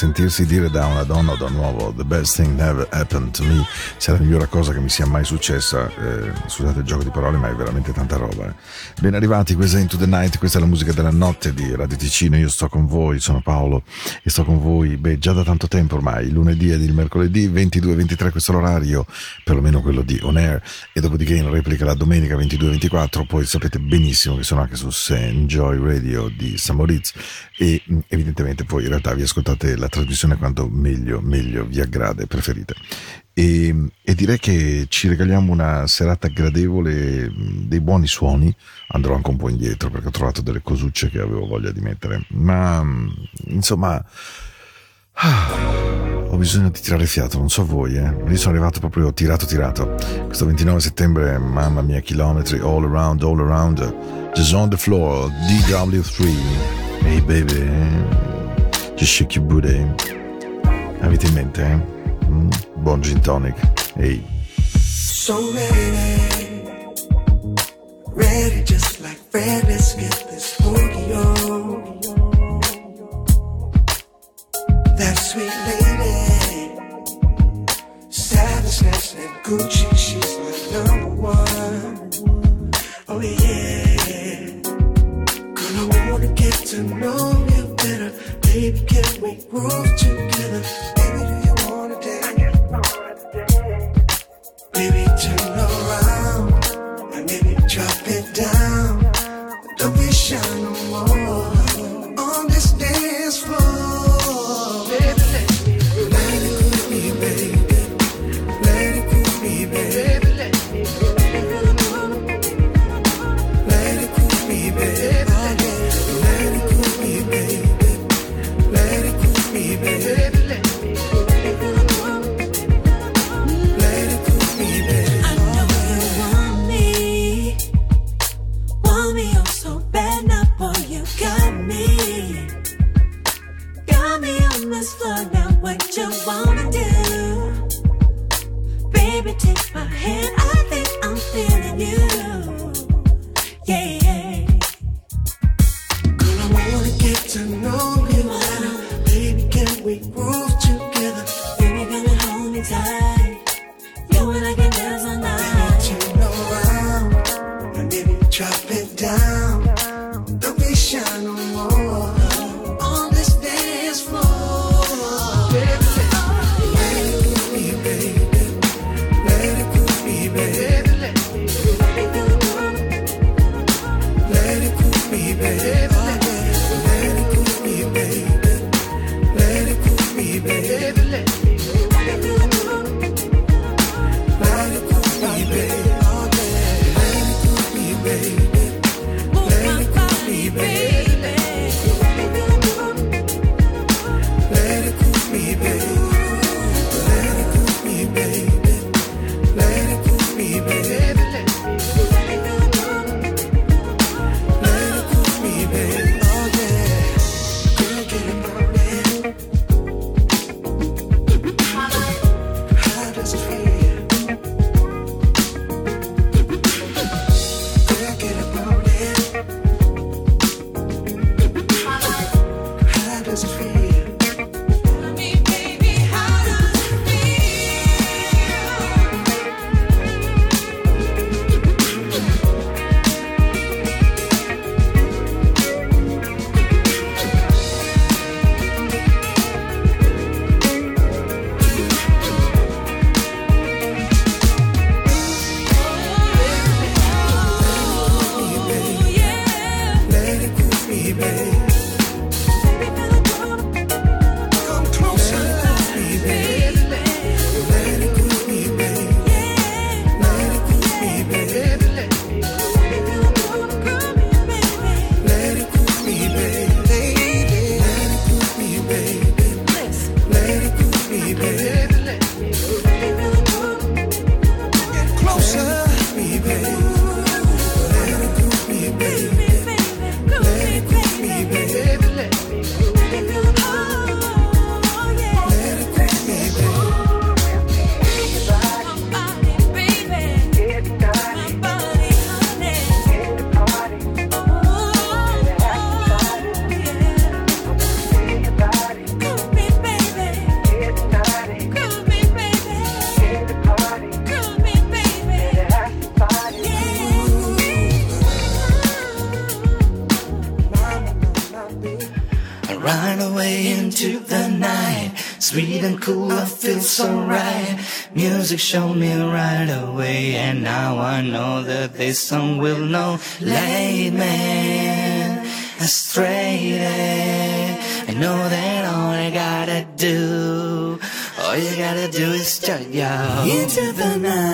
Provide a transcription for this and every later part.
sentirsi dire da una donna o da un uomo the best thing never happened to me sia la migliore cosa che mi sia mai successa, eh, scusate il gioco di parole ma è veramente tanta roba. Ben arrivati, questa è Into the Night, questa è la musica della notte di Radio Ticino, io sto con voi, sono Paolo e sto con voi, beh già da tanto tempo ormai, il lunedì ed il mercoledì 22-23 questo è l'orario, perlomeno quello di On Air e dopodiché in replica la domenica 22-24, poi sapete benissimo che sono anche su Enjoy Radio di Samoriz e evidentemente poi in realtà vi ascoltate la trasmissione quanto meglio, meglio vi aggrada e preferite. E, e, direi che ci regaliamo una serata gradevole, dei buoni suoni. Andrò anche un po' indietro perché ho trovato delle cosucce che avevo voglia di mettere. Ma insomma, ah, ho bisogno di tirare fiato, non so voi, eh. Io sono arrivato proprio tirato, tirato. Questo 29 settembre, mamma mia, chilometri, all around, all around. Just on the floor, DW3. Hey baby, just shake your booty. Avete in mente, eh? Mm? Buon gin tonic. Hey. So ready, ready just like Fred, let's get this boogie on. That sweet lady, Savage and Gucci, she's my number one. Oh yeah. Girl I wanna get to know you better. Baby, can we groove together? Music showed me right away, and now I know that this song will know. Late man, astray. I know that all I gotta do, all you gotta do is start yo into the night.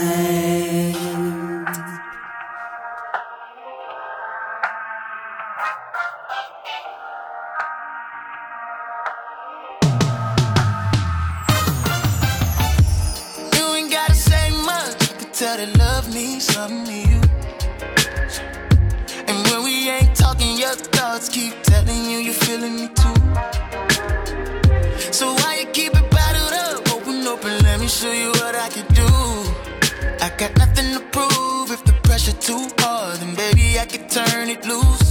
Thoughts keep telling you you're feeling me too. So why you keep it bottled up? Open up and let me show you what I can do. I got nothing to prove. If the pressure too hard, then baby I can turn it loose.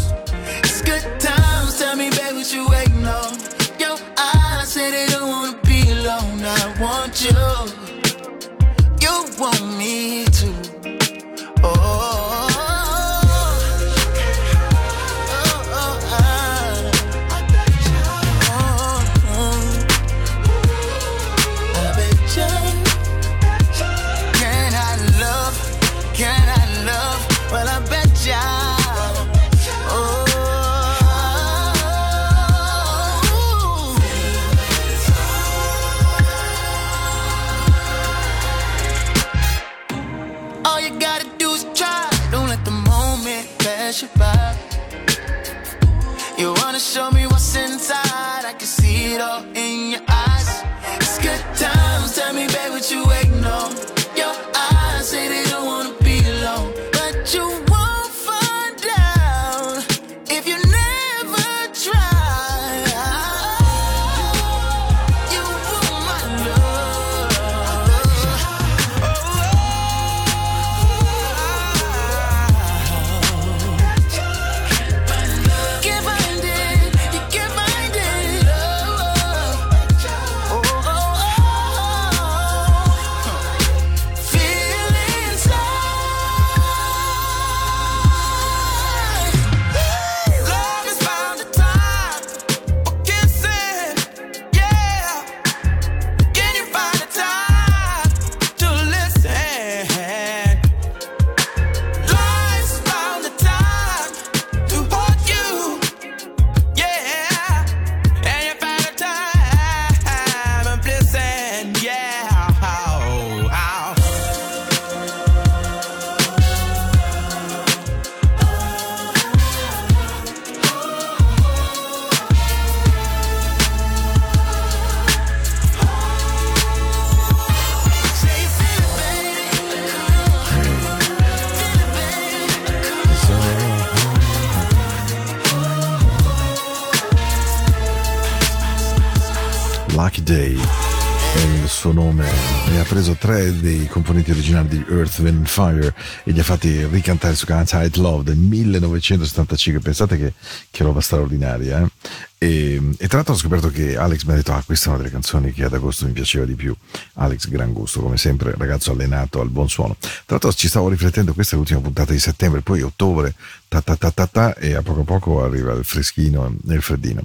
Dei componenti originali di Earth, Wind Fire e li ha fatti ricantare su Can't Hide Love del 1975. Pensate che, che roba straordinaria. Eh? E, e, tra l'altro ho scoperto che Alex mi ha detto: Ah, questa è una delle canzoni che ad agosto mi piaceva di più. Alex, gran gusto, come sempre, ragazzo allenato al buon suono. Tra l'altro ci stavo riflettendo, questa è l'ultima puntata di settembre, poi ottobre, ta ta ta ta, ta e a poco a poco arriva il freschino e il freddino.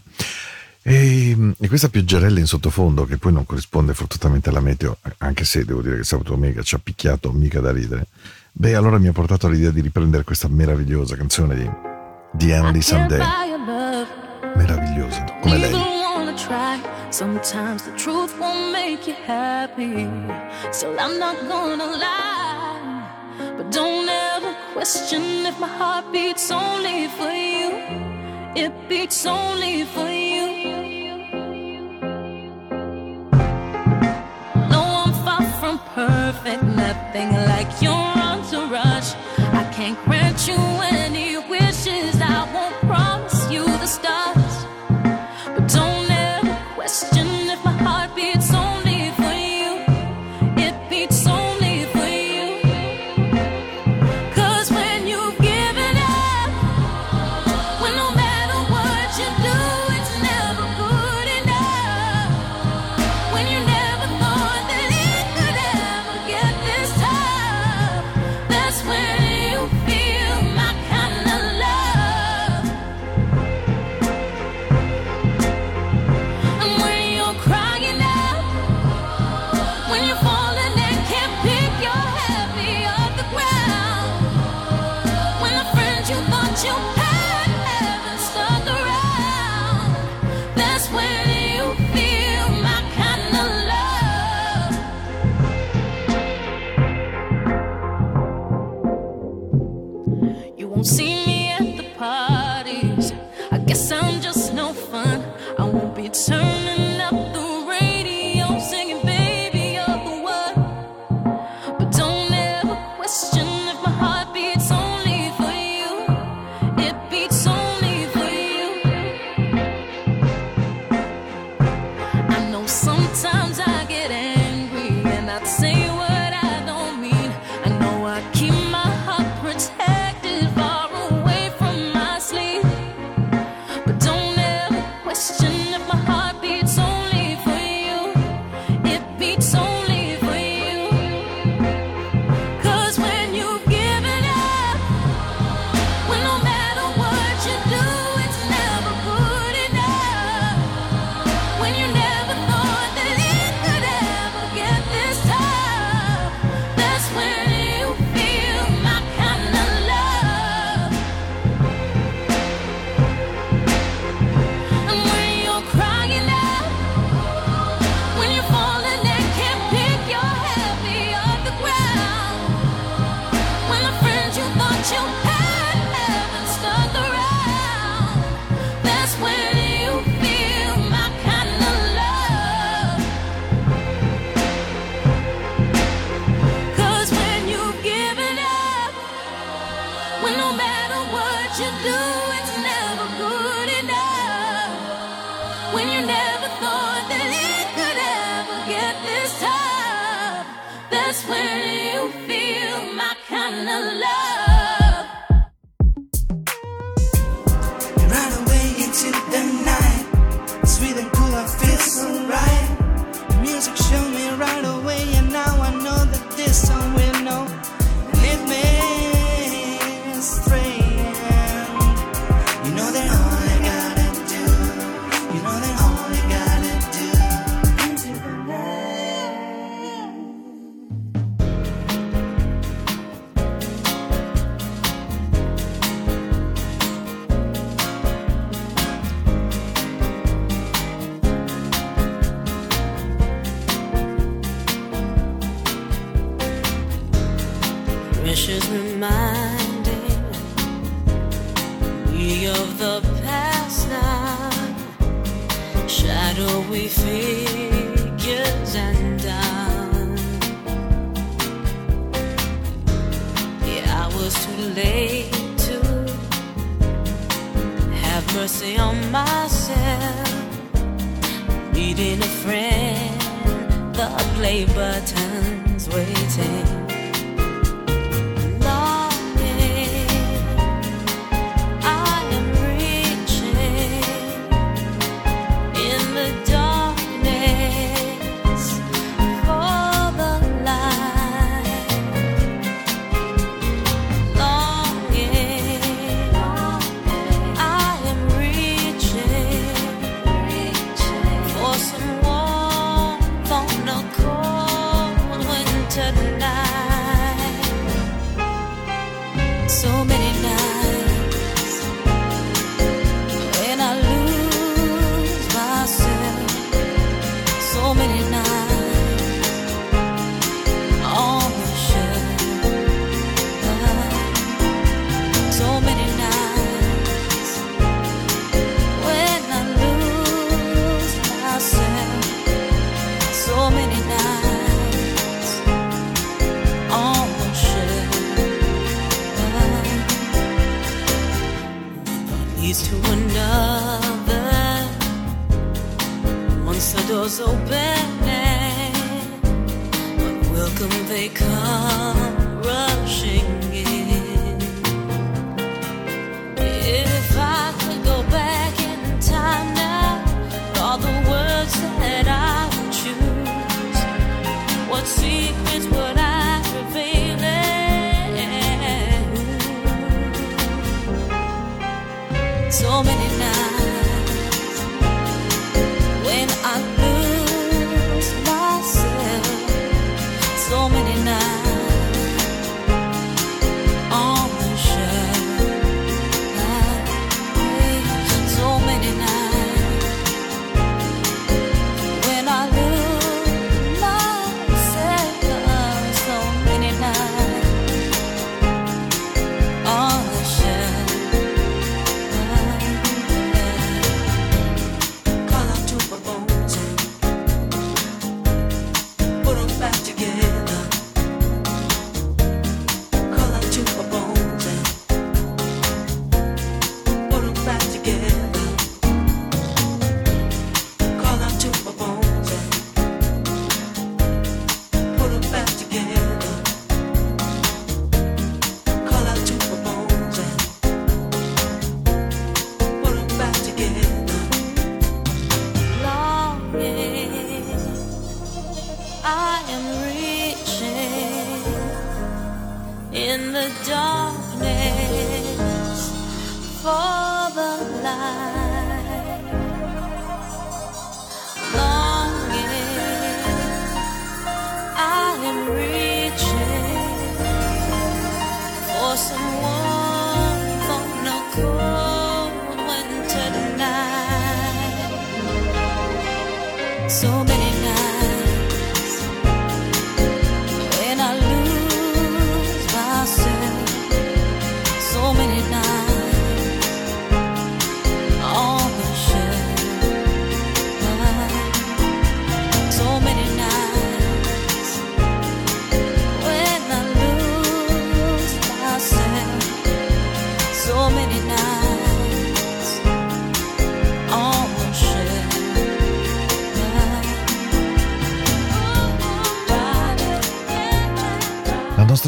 E, e, questa pioggerella in sottofondo, che poi non corrisponde fortunatamente alla meteo, anche se devo dire che Sabato Omega ci ha picchiato mica da ridere, beh, allora mi ha portato all'idea di riprendere questa meravigliosa canzone di The Andy Sunday. Meravigliosa, come lei. Sometimes the truth won't make you happy. So I'm not gonna lie. But don't ever question if my heart beats only for you. It beats only for you. something like you're on to rush. I can't grab mercy on myself. Needing a friend, the play button's waiting.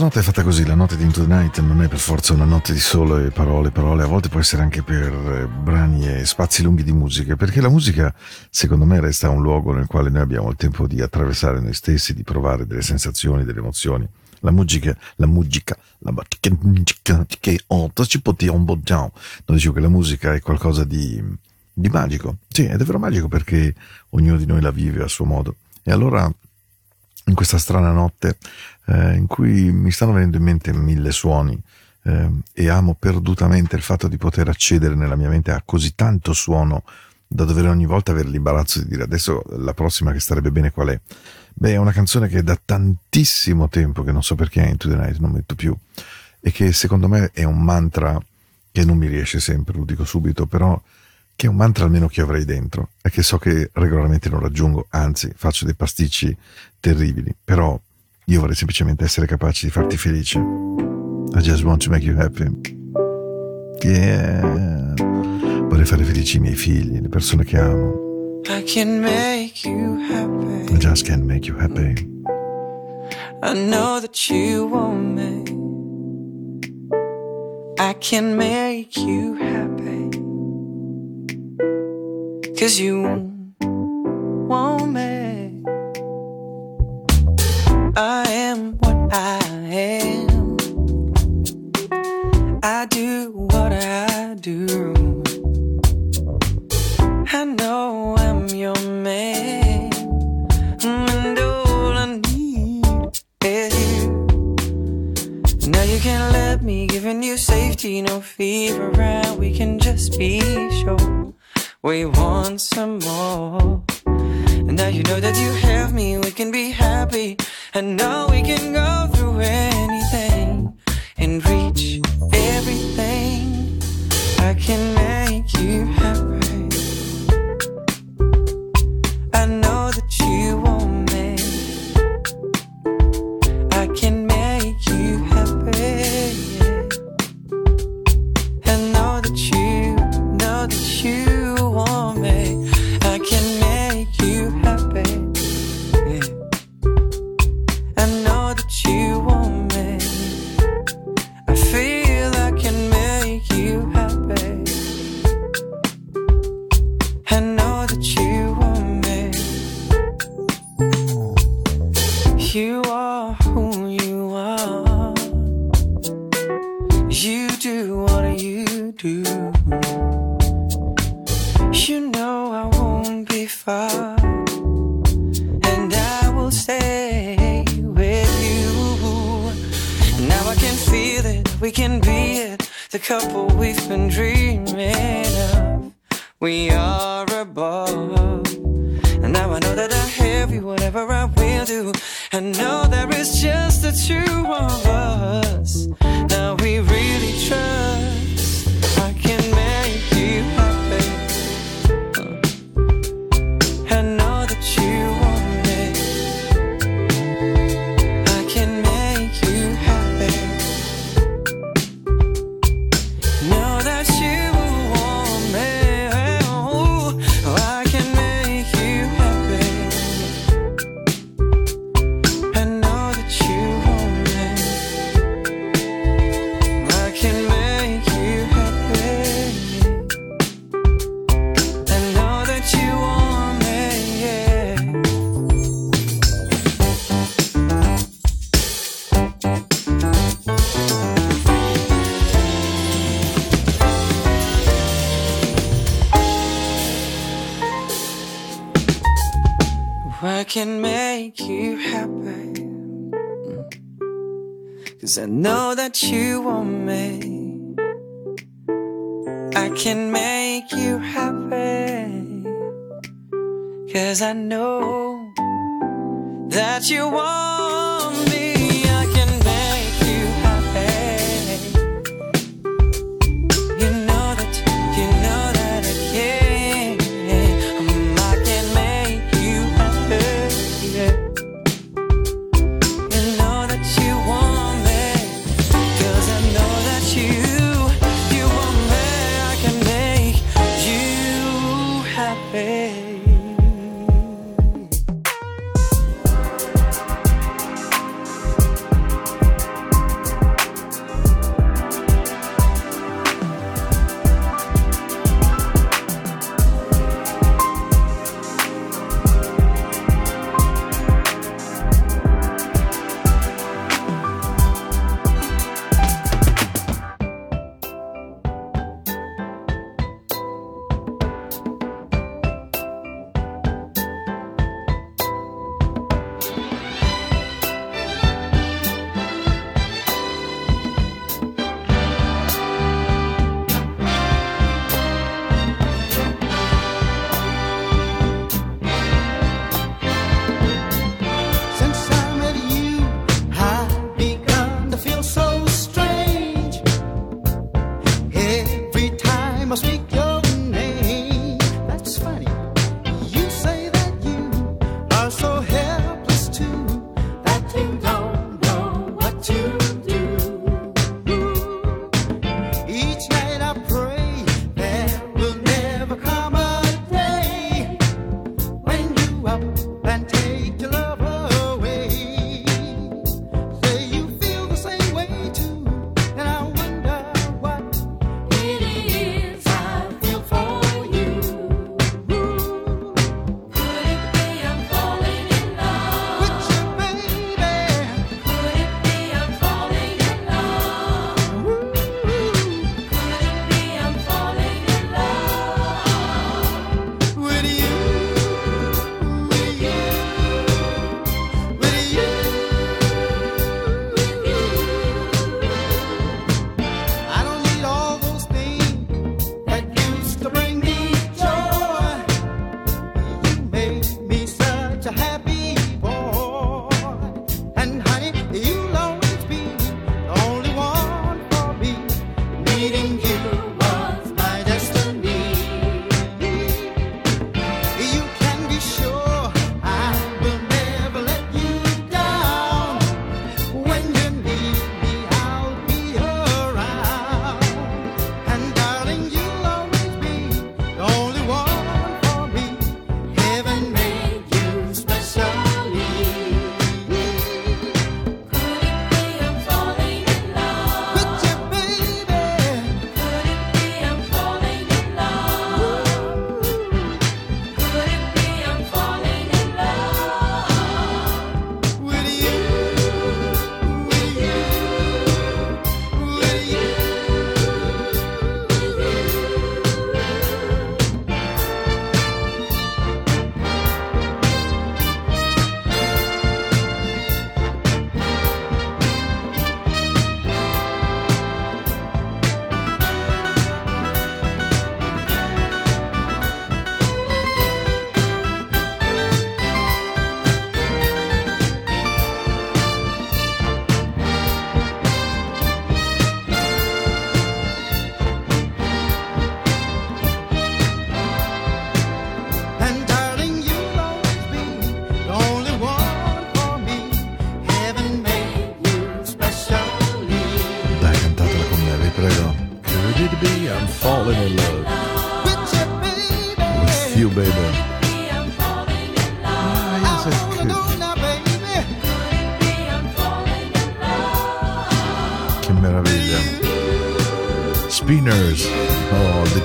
Notte è fatta così, la notte di Into the Night non è per forza una notte di sole parole, parole, a volte può essere anche per eh, brani e spazi lunghi di musica, perché la musica secondo me resta un luogo nel quale noi abbiamo il tempo di attraversare noi stessi, di provare delle sensazioni, delle emozioni. La musica, la musica, la musica. Non dicevo che la musica è qualcosa di, di magico. Sì, è vero magico perché ognuno di noi la vive a suo modo. E allora in questa strana notte eh, in cui mi stanno venendo in mente mille suoni eh, e amo perdutamente il fatto di poter accedere nella mia mente a così tanto suono da dover ogni volta avere l'imbarazzo di dire adesso la prossima che starebbe bene qual è. Beh, è una canzone che da tantissimo tempo che non so perché è Into the Night, non metto più, e che secondo me è un mantra che non mi riesce sempre, lo dico subito, però che è un mantra almeno che avrei dentro e che so che regolarmente non raggiungo, anzi faccio dei pasticci terribili, però io vorrei semplicemente essere capace di farti felice. I just want to make you happy. Yeah. Vorrei fare felici i miei figli, le persone che amo. I can make you happy. I just can't make you happy. I know that you want me. I can make you happy. Cause you want me. I am what I am. I do what I do. I know I'm your man. And all I need is you. Now you can let me, giving you safety, no fear around. We can just be sure we want some more. And now you know that you have me, we can be happy. And now we can go through anything and reach everything. I can make you happy. I know that you want Cause I know that you want me. I can make you happy. Cause I know that you want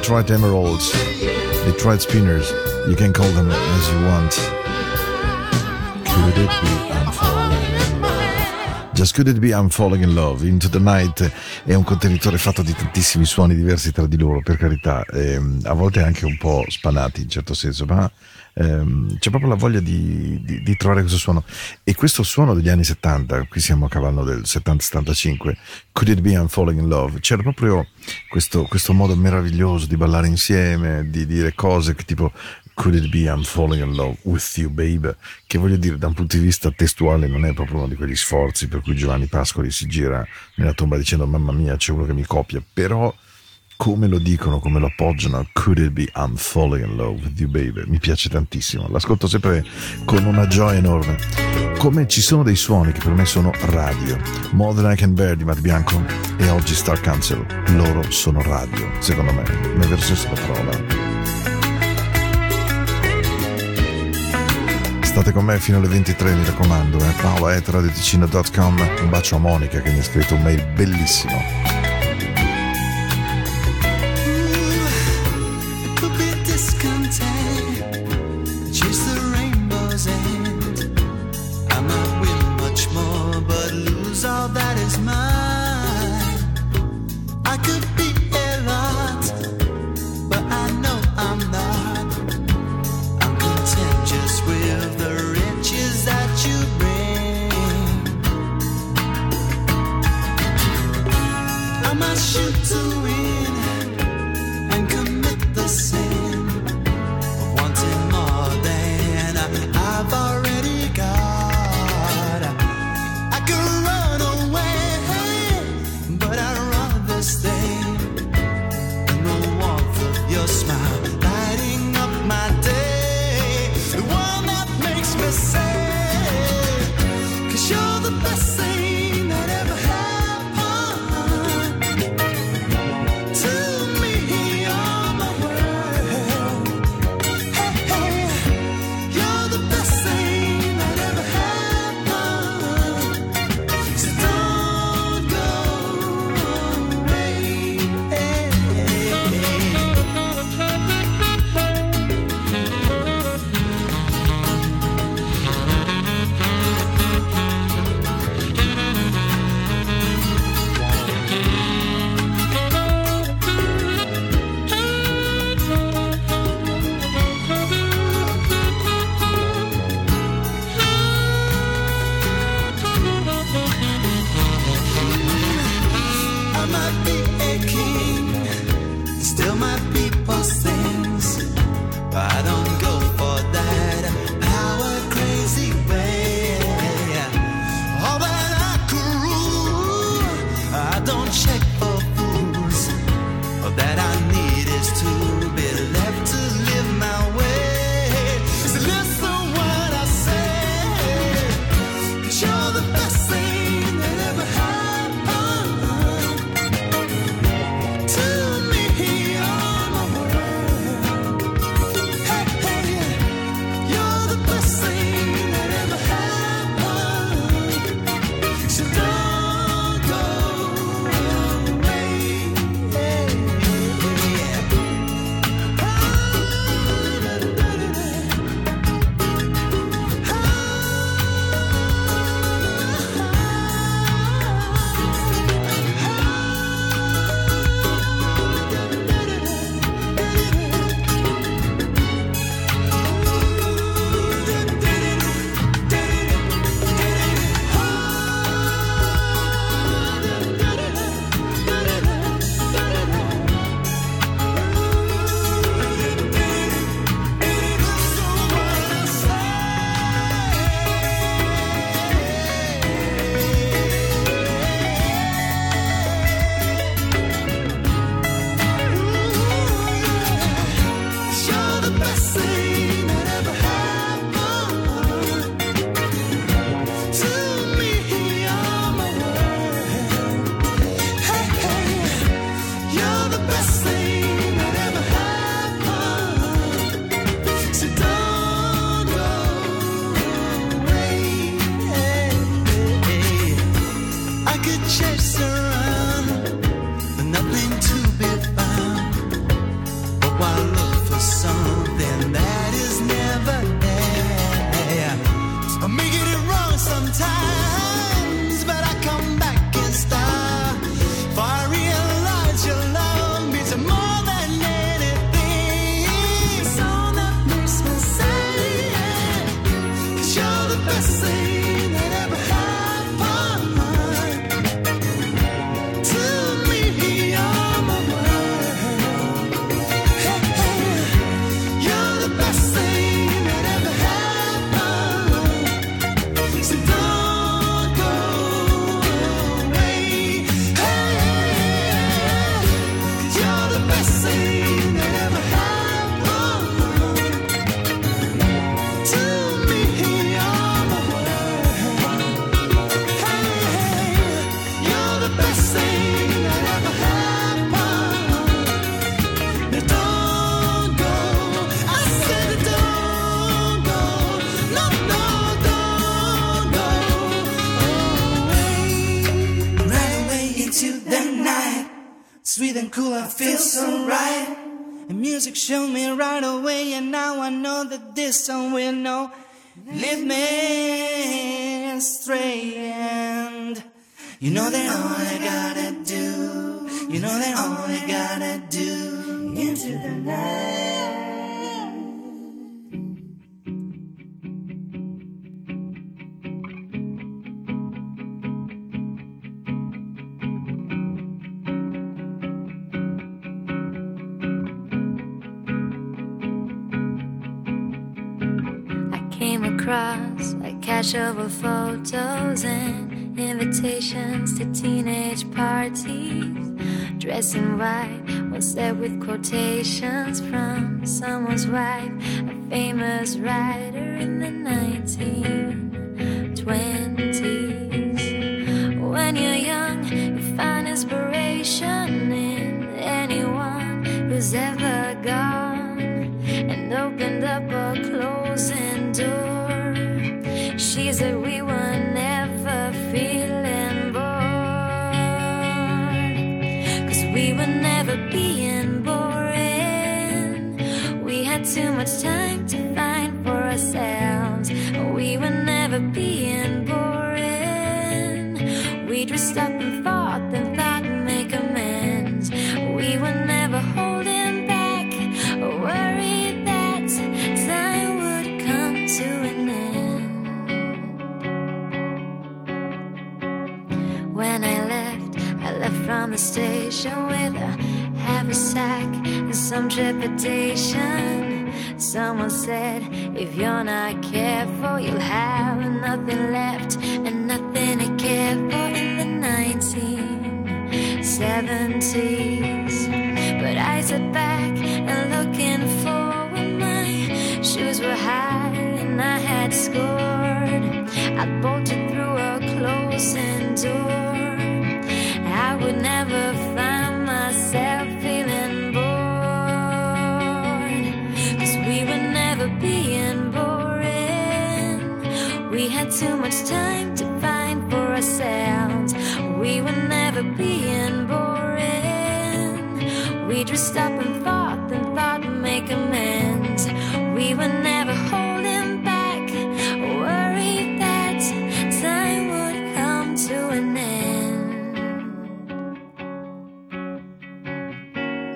Detroit Emeralds, Detroit Spinners, you can call them as you want. Could it be I'm falling in love? Just Could It Be I'm Falling in Love? Into the Night è un contenitore fatto di tantissimi suoni diversi tra di loro, per carità, ehm, a volte anche un po' spanati in certo senso, ma ehm, c'è proprio la voglia di, di- di trovare questo suono. E questo suono degli anni 70, qui siamo a cavallo del 70-75, Could It Be I'm Falling in Love? C'era proprio questo, questo modo meraviglioso di ballare insieme, di dire cose che tipo Could it be I'm falling in love with you, babe? Che voglio dire, da un punto di vista testuale, non è proprio uno di quegli sforzi per cui Giovanni Pascoli si gira nella tomba dicendo mamma mia, c'è uno che mi copia, però come lo dicono, come lo appoggiano, Could it be I'm falling in love with you, baby? Mi piace tantissimo, l'ascolto sempre con una gioia enorme. Come ci sono dei suoni che per me sono radio, More Than I Can Bear di Matt Bianco e oggi Star Cancel, loro sono radio, secondo me, senso della parola. State con me fino alle 23, mi raccomando. Eh? paola.radioticino.com Un bacio a Monica che mi ha scritto un mail bellissimo. Cool, I feel so right. And music showed me right away, and now I know that this song will know. Lead me and you know that all I gotta do, you know that all I gotta do into the night. Across cache of photos and invitations to teenage parties. Dressed in white, one set with quotations from someone's wife, a famous writer in the 1920s. When you're young, you find inspiration in anyone who's ever gone and opened up When I left, I left from the station with a a sack and some trepidation. Someone said, if you're not careful, you'll have nothing left and nothing to care for in the 1970s. But I sat back and looking forward, my shoes were high and I had scored. I bolted time to find for ourselves. We were never being boring. We dressed up and fought and thought and make amends. We were never holding back, worried that time would come to an end.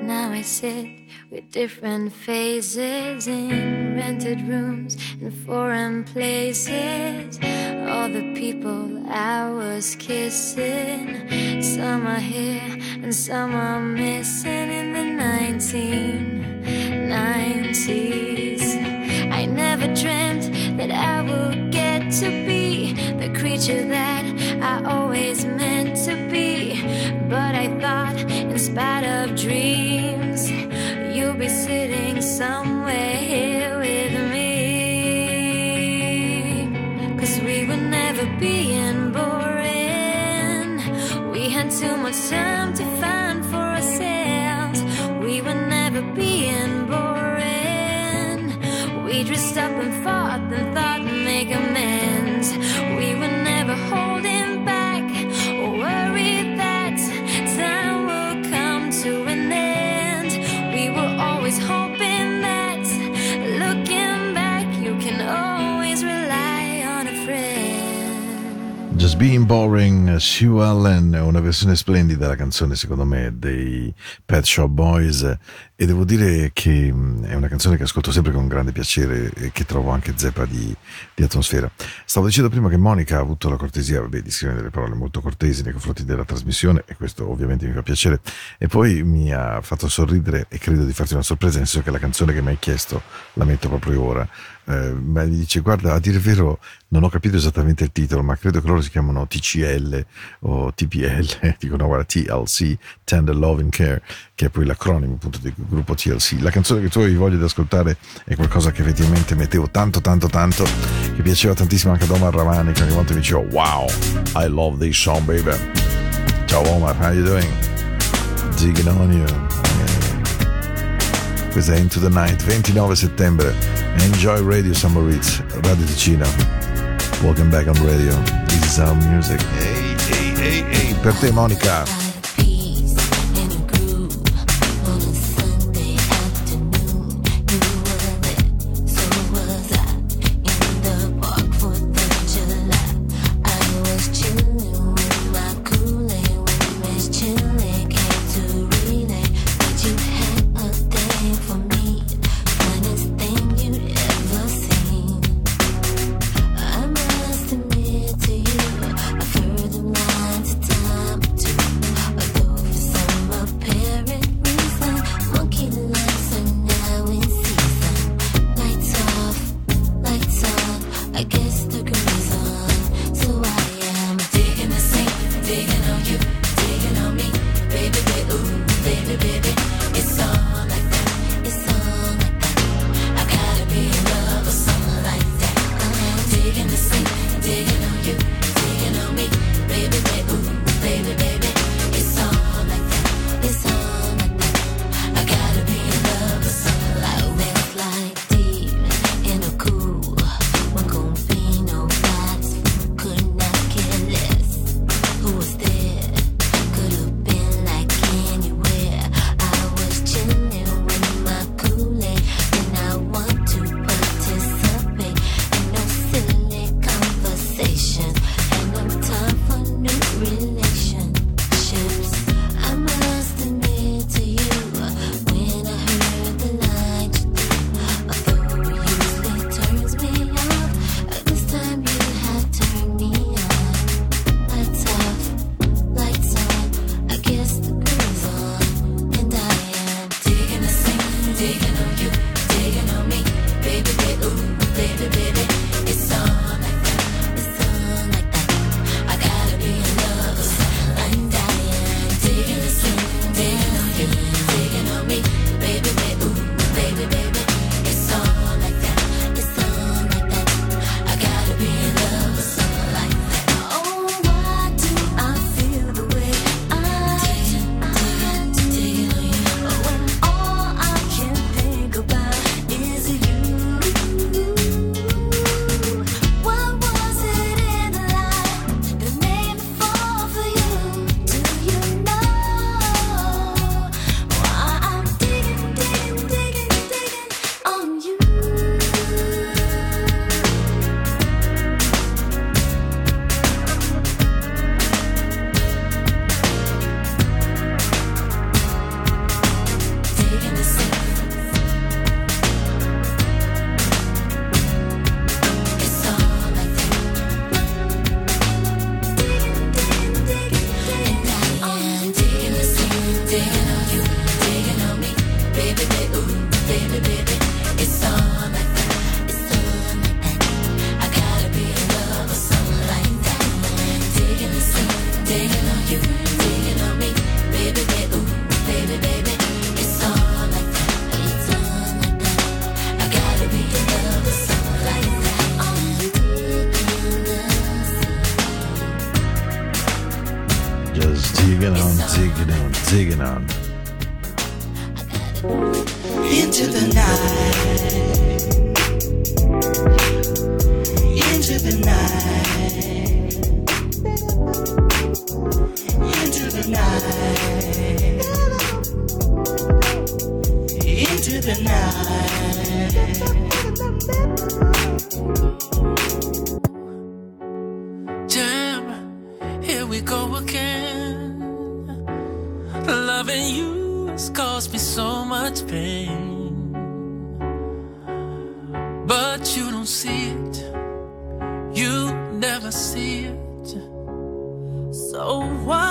Now I sit with different phases in rented rooms in foreign places. All the people I was kissing, some are here and some are missing in the 1990s. I never dreamt that I would get to be the creature that I always meant to be. But I thought, in spite of dreams, you'll be sitting somewhere being boring. We had too much time to find Being Boring, Sue Allen, una versione splendida della canzone secondo me dei Pet Shop Boys e devo dire che è una canzone che ascolto sempre con grande piacere e che trovo anche zeppa di, di atmosfera. Stavo dicendo prima che Monica ha avuto la cortesia vabbè, di scrivere delle parole molto cortesi nei confronti della trasmissione e questo ovviamente mi fa piacere e poi mi ha fatto sorridere e credo di farti una sorpresa nel senso che la canzone che mi hai chiesto la metto proprio ora. Eh, ma mi dice guarda a dire il vero non ho capito esattamente il titolo ma credo che loro si chiamano TCL o TPL dicono guarda TLC Tender Love and Care che è poi l'acronimo appunto del gruppo TLC la canzone che tu avevi voglia di ascoltare è qualcosa che effettivamente mettevo tanto tanto tanto che piaceva tantissimo anche ad Omar Ramani che ogni volta mi diceva wow I love this song baby. Ciao Omar how you doing? Digging on you questa è Into the Night 29 settembre Enjoy Radio Summer Ritz Radio Ticino Welcome back on radio. This is our music. Ehi ehi ehi ehi per te Monica So why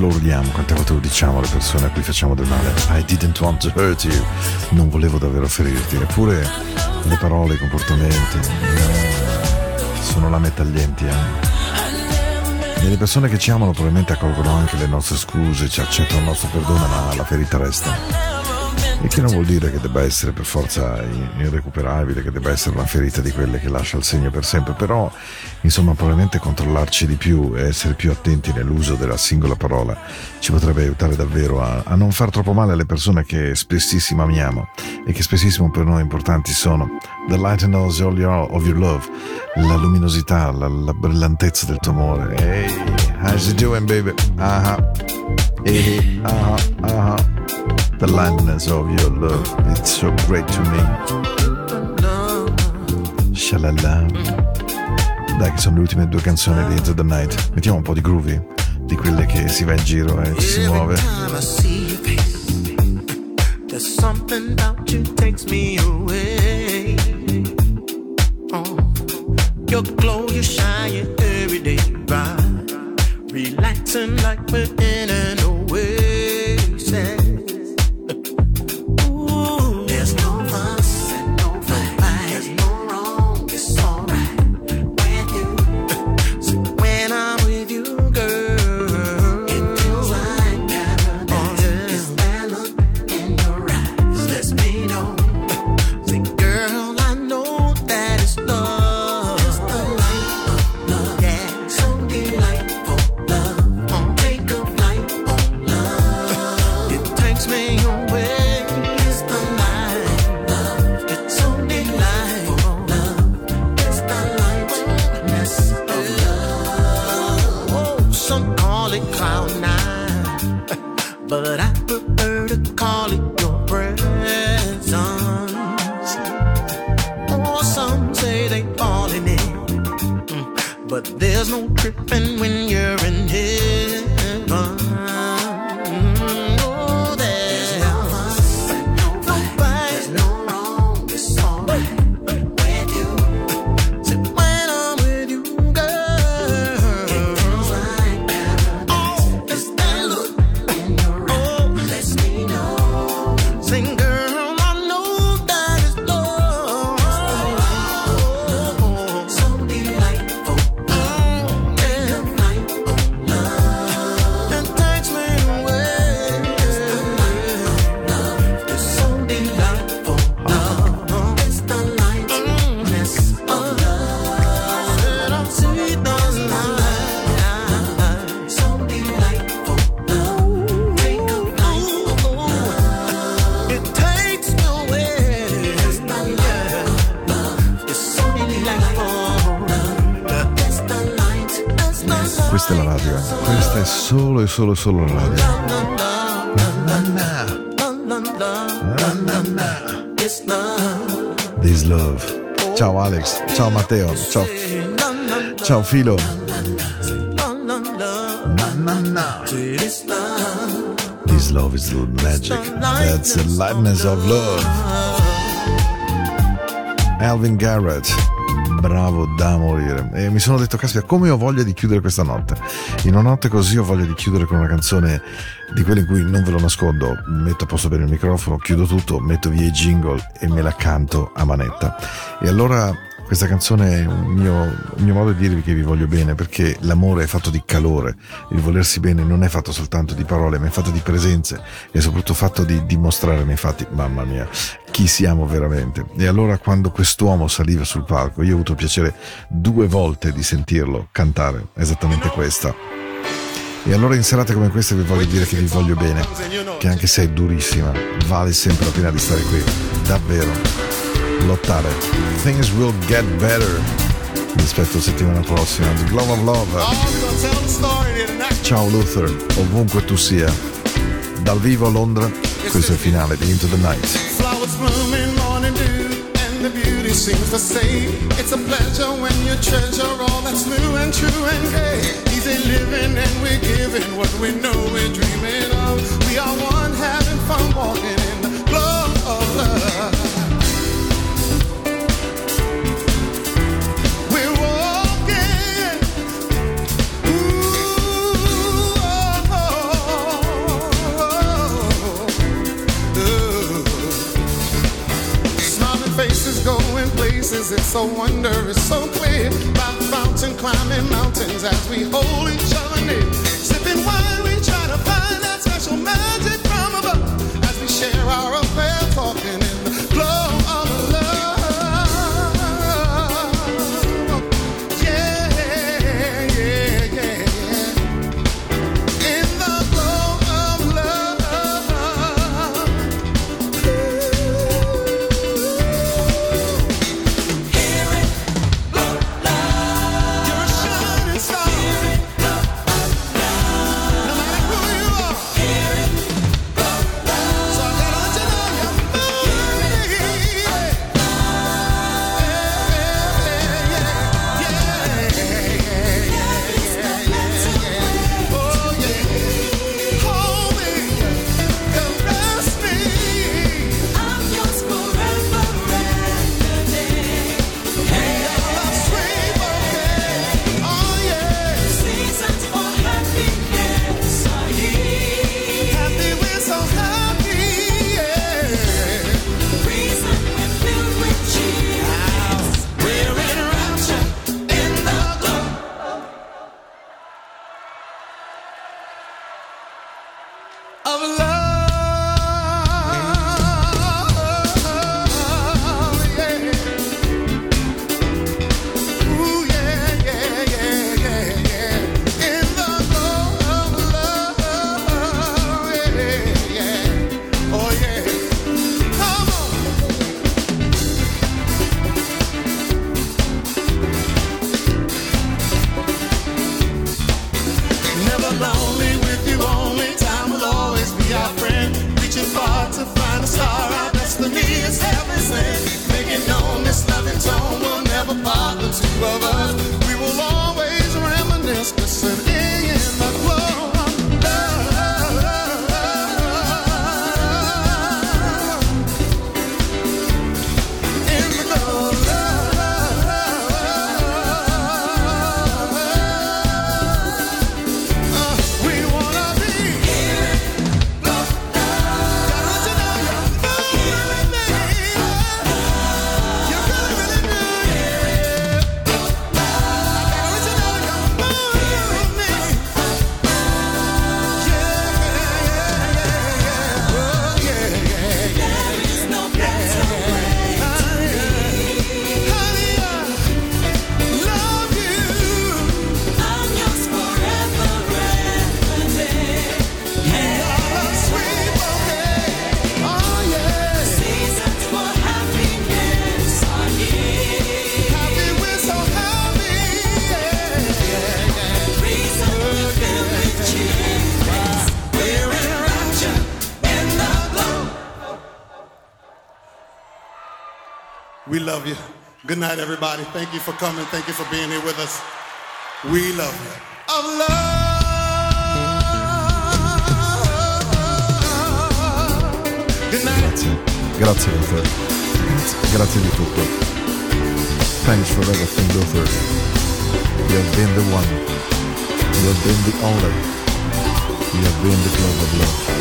lo urliamo, quante volte lo diciamo alle persone a cui facciamo del male? I didn't want to hurt you. Non volevo davvero ferirti. Eppure le parole, i comportamenti eh, sono lame taglienti. Eh. E le persone che ci amano probabilmente accolgono anche le nostre scuse, ci accettano il nostro perdono, ma la ferita resta. E che non vuol dire che debba essere per forza irrecuperabile, che debba essere una ferita di quelle che lascia il segno per sempre, però insomma probabilmente controllarci di più e essere più attenti nell'uso della singola parola ci potrebbe aiutare davvero a, a non far troppo male alle persone che spessissimo amiamo e che spessissimo per noi importanti sono the lightness of your, of your love, la luminosità, la, la brillantezza del tuo amore. Hey, how's it doing baby? Ah, hey, ah, ah. The lightness of your love, it's so great to me. Shalala. Dai, che sono le ultime due canzoni di Into the Night. Mettiamo un po' di groovy, di quelle che si va in giro e ci si muove. something about you takes me away. Oh, your glow, you shine, your everyday bright, relaxing like we're in solo solo la. This love. Ciao Alex, ciao Matteo, ciao, ciao Filo. This love is the magic. That's the lightness of love. Alvin Garrett. Bravo da morire. E mi sono detto, caspita, come ho voglia di chiudere questa notte. In una notte così ho voglia di chiudere con una canzone di quelle in cui non ve lo nascondo, metto a posto bene il microfono, chiudo tutto, metto via i jingle e me la canto a manetta. E allora questa canzone è un mio, un mio modo di dirvi che vi voglio bene perché l'amore è fatto di calore, il volersi bene non è fatto soltanto di parole ma è fatto di presenze e soprattutto fatto di dimostrare nei fatti, mamma mia, chi siamo veramente. E allora quando quest'uomo saliva sul palco, io ho avuto piacere due volte di sentirlo cantare esattamente questa. E allora in serate come queste vi voglio dire che vi voglio bene, che anche se è durissima, vale sempre la pena di stare qui, davvero lottare. Things will get better. Vi aspetto settimana prossima. The Glove of Love. Ciao Luther, ovunque tu sia. Dal vivo a Londra, finale di Into the Night. Flowers bloom blooming, morning dew, and the beauty seems to say it's a pleasure when you treasure all that's new and true and gay. Easy living and we're giving what we know we're dreaming of. We are one having fun walking places, it's so wondrous, so clear. By fountain, climbing mountains as we hold each other near. Sipping wine, we try to find that special magic from above as we share our affair, We love you. Good night, everybody. Thank you for coming. Thank you for being here with us. We love you. Of love. Grazie, grazie Luther. Grazie di tutto. Thanks for everything, Luther. You have been the one. You have been the only. You have been the glove of love.